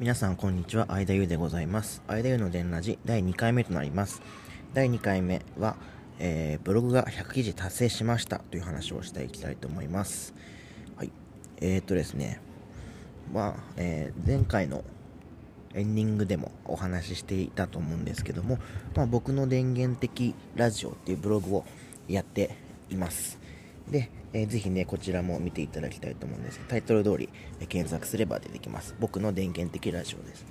皆さんこんにちは、相田優でございます。相田優の電ラジ第2回目となります。第2回目は、えーブログが100記事達成しましたという話をしていきたいと思います。はい。えー、っとですね、まあ、えー前回のエンディングでもお話ししていたと思うんですけども、まあ、僕の電源的ラジオっていうブログをやっています。で、えーぜひね、こちらも見ていただきたいと思うんですタイトル通り、え検索すれば出てきます。僕の電源的ラジオです。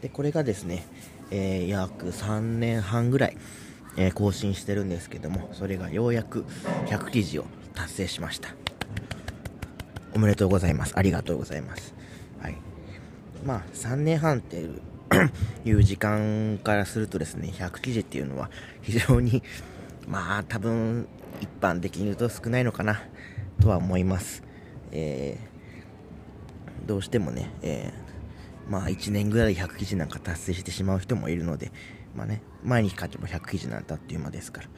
で、これがですね、えー約3年半ぐらい、えー更新してるんですけども、それがようやく100記事を達成しました。おめでとうございます。ありがとうございます。はい。まあ、3年半っていう いう時間からするとですね、100記事っていうのは非常に、まあ、多分、一般的に言うと少ないのかな、とは思います。えーどうしてもね、えーまあ、1年ぐらい100記事なんか達成してしまう人もいるので、まあね、毎日書けば100記事なんだっていう間ですから、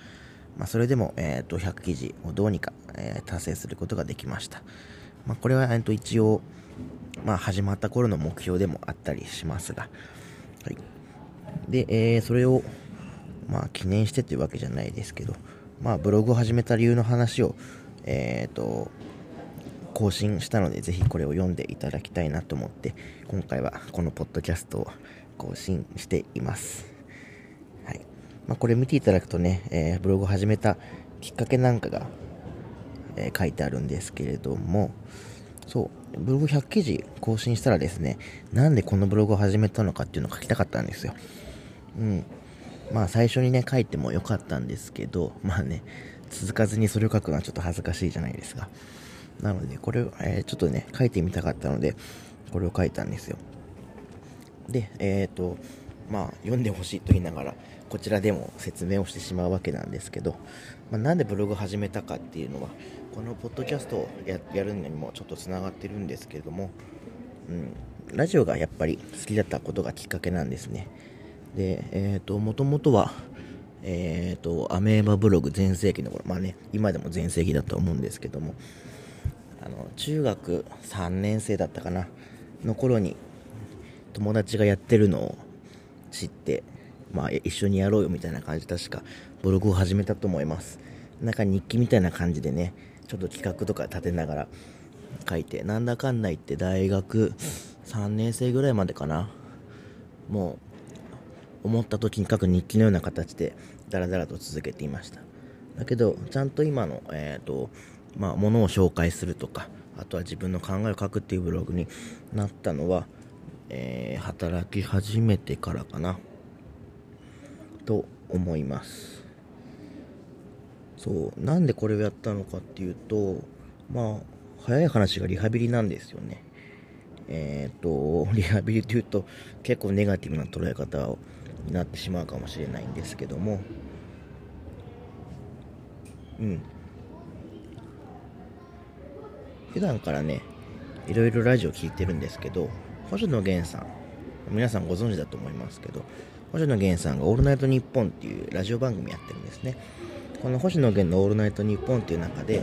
まあ、それでも、えー、と100記事をどうにか、えー達成することができました。まあ、これは、えー、と一応、まあ、始まった頃の目標でもあったりしますが、はい。で、えーそれを、まあ、記念してというわけじゃないですけど、まあ、ブログを始めた理由の話を、えっ、と、更新したので、ぜひこれを読んでいただきたいなと思って、今回はこのポッドキャストを更新しています。はい。まあ、これ見ていただくとね、えーブログを始めたきっかけなんかが、えー書いてあるんですけれども、そう、ブログ100記事更新したらですね、なんでこのブログを始めたのかっていうのを書きたかったんですよ。うん。まあ最初にね、書いてもよかったんですけど、まあね、続かずにそれを書くのはちょっと恥ずかしいじゃないですか。なので、これを、えーちょっとね、書いてみたかったので、これを書いたんですよ。で、えっ、と、まあ、読んでほしいと言いながら、こちらでも説明をしてしまうわけなんですけど、まあ、なんでブログ始めたかっていうのは、このポッドキャストをややるのにもちょっとつながってるんですけれども、うん、ラジオがやっぱり好きだったことがきっかけなんですね。で、えっ、と、もともとは、えっ、と、アメーバブログ全盛期の頃、まあね、今でも全盛期だと思うんですけども、あの、中学3年生だったかな、の頃に、友達がやってるのを知って、まあ、一緒にやろうよみたいな感じで確かブログを始めたと思います。なんか日記みたいな感じでね、ちょっと企画とか立てながら書いて、なんだかんだ言って大学3年生ぐらいまでかな。もう、思った時に書く日記のような形で、ダラダラと続けていました。だけど、ちゃんと今の、えっ、と、まあ、ものを紹介するとか、あとは自分の考えを書くっていうブログになったのは、えー働き始めてからかな、と思います。そう、なんでこれをやったのかっていうと、まあ、早い話がリハビリなんですよね。えっ、と、リハビリっていうと結構ネガティブな捉え方をになってしまうかもしれないんですけども、うん。普段からね、いろいろラジオ聞いてるんですけど、星野源さん、皆さんご存知だと思いますけど、星野源さんが「オールナイトニッポン」っていうラジオ番組やってるんですね。この星野源の「オールナイトニッポン」っていう中で、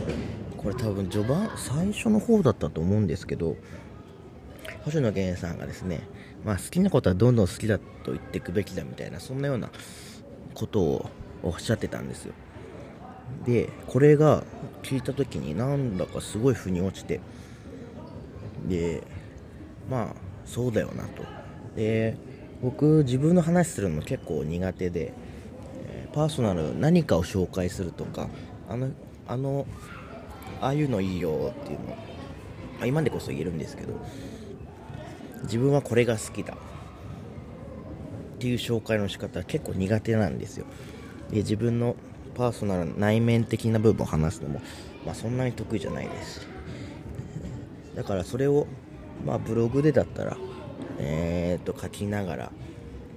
これ多分序盤、最初の方だったと思うんですけど、星野源さんがですね、まあ、好きなことはどんどん好きだと言っていくべきだみたいな、そんなようなことをおっしゃってたんですよ。で、これが聞いた時になんだかすごい腑に落ちて、で、まあ、そうだよなと。で、僕、自分の話するの結構苦手で、パーソナル何かを紹介するとか、あの、あの、ああいうのいいよっていうの、今でこそ言えるんですけど、自分はこれが好きだ。っていう紹介の仕方は結構苦手なんですよ。で自分のパーソナル内面的な部分を話すのも、まあ、そんなに得意じゃないです。しだからそれを、まあ、ブログでだったらえー、と書きながら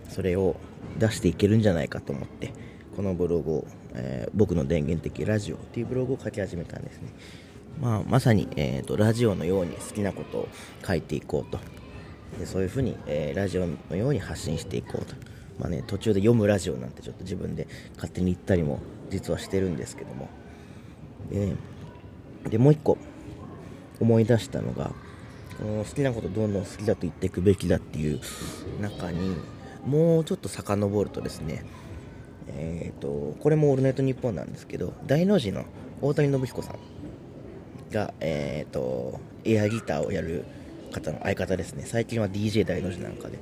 それを出していけるんじゃないかと思ってこのブログを、えー僕の電源的ラジオっていうブログを書き始めたんですね。まあ、まさに、えー、とラジオのように好きなことを書いていこうと。でそういうふうに、えーラジオのように発信していこうと、まあね、途中で読むラジオなんてちょっと自分で勝手に言ったりも実はしてるんですけども。ででもう一個思い出したのがこの好きなことどんどん好きだと言っていくべきだっていう中にもうちょっと遡るとですねえーと、これも「オールナイトニッポン」なんですけど大の字の大谷信彦さんが、えーと、エアギターをやる方の相方ですね。最近は DJ 大の字なんかで、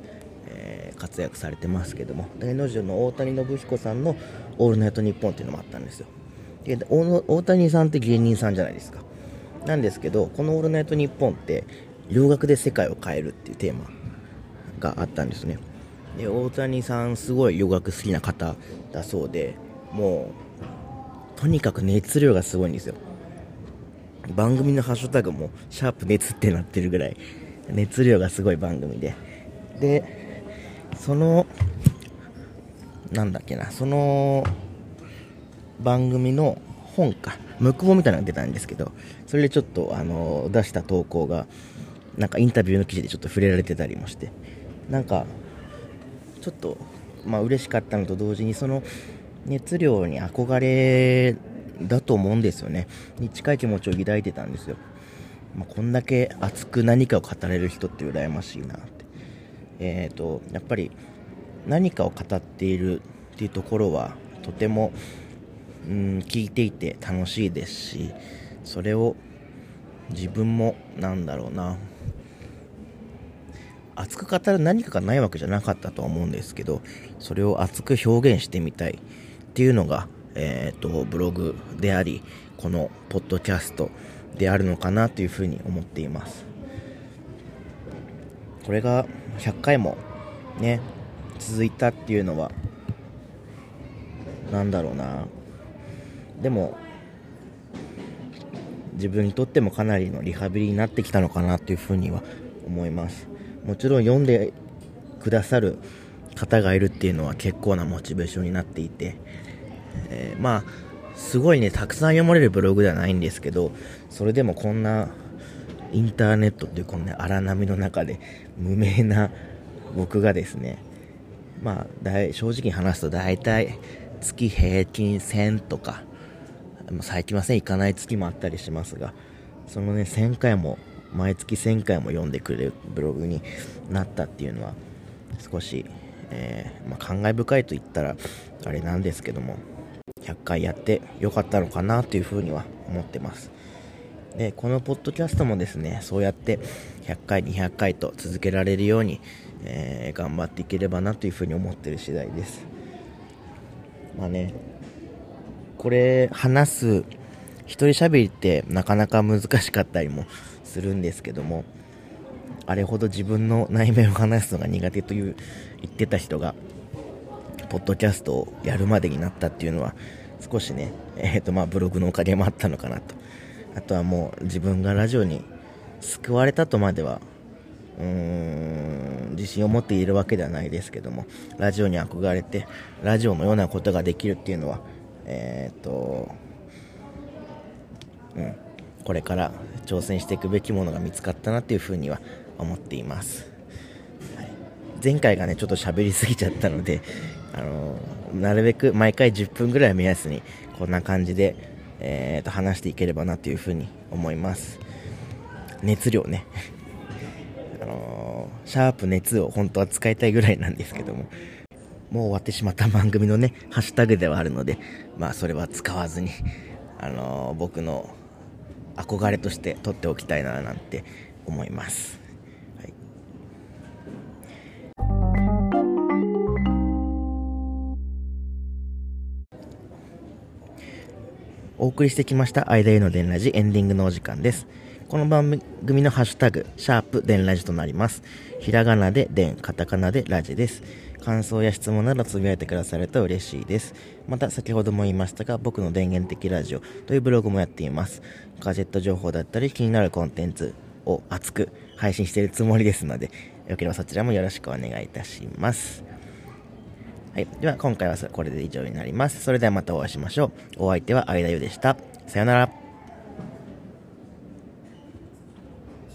えー、活躍されてますけども。大の字の大谷信彦さんの「オールナイトニッポン」っていうのもあったんですよ。で大谷さんって芸人さんじゃないですか。なんですけどこの「オールナイトニッポン」って洋楽で世界を変えるっていうテーマがあったんですね。で大谷さんすごい洋楽好きな方だそうでもうとにかく熱量がすごいんですよ。番組のハッシュタグもシャープ熱ってなってるぐらい熱量がすごい番組で。でそのなんだっけなその番組の本かムクボみたいなのが出たんですけどそれでちょっとあの出した投稿がなんかインタビューの記事でちょっと触れられてたりもしてなんかちょっとまあ嬉しかったのと同時にその熱量に憧れだと思うんですよね。に近い気持ちを抱いてたんですよ、まあ、こんだけ熱く何かを語れる人って羨ましいなって。えっ、ー、とやっぱり何かを語っているっていうところはとてもうん聞いていて楽しいですしそれを自分もなんだろうな。熱く語る何かがないわけじゃなかったとは思うんですけどそれを熱く表現してみたいっていうのが、えーと、ブログでありこのポッドキャストであるのかなというふうに思っています。これが100回もね続いたっていうのは何だろうな。でも自分にとってもかなりのリハビリになってきたのかなというふうには思います。もちろん読んでくださる方がいるっていうのは結構なモチベーションになっていて、えー、まあすごいねたくさん読まれるブログではないんですけどそれでもこんなインターネットっていうこのね荒波の中で無名な僕がですねまあ正直に話すと大体月平均1000とか最近は1000いかない月もあったりしますがそのね1000回も毎月1000回も読んでくれるブログになったっていうのは少し、えー、まあ、感慨深いと言ったらあれなんですけども100回やってよかったのかなというふうには思ってます。でこのポッドキャストもですねそうやって100回200回と続けられるように、えー、頑張っていければなというふうに思ってる次第です。まあねこれ話す一人喋りってなかなか難しかったりもするんですけどもあれほど自分の内面を話すのが苦手という言ってた人がポッドキャストをやるまでになったっていうのは少しね、えーとまあ、ブログのおかげもあったのかなと。あとはもう自分がラジオに救われたとまではうーん自信を持っているわけではないですけどもラジオに憧れてラジオのようなことができるっていうのはえっ、ー、とうんこれから挑戦していくべきものが見つかったなっていうふうには思っています、はい、前回がねちょっと喋りすぎちゃったのであのー、なるべく毎回10分ぐらい目安にこんな感じで、えー、と話していければなというふうに思います。熱量ね。あのー、シャープ熱を本当は使いたいぐらいなんですけども。もう終わってしまった番組のねハッシュタグではあるのでまあそれは使わずにあの僕の憧れとして取っておきたいななんて思います。お送りしてきました間への電ラジエンディングのお時間です。この番組のハッシュタグ、シャープ電ラジとなります。ひらがなで電、カタカナでラジです。感想や質問などつぶやいてくださると嬉しいです。また、先ほども言いましたが、僕の電源的ラジオというブログもやっています。ガジェット情報だったり、気になるコンテンツを熱く配信しているつもりですので、よければそちらもよろしくお願いいたします。はい。では、今回はこれで以上になります。それではまたお会いしましょう。お相手は相田優でした。さよなら。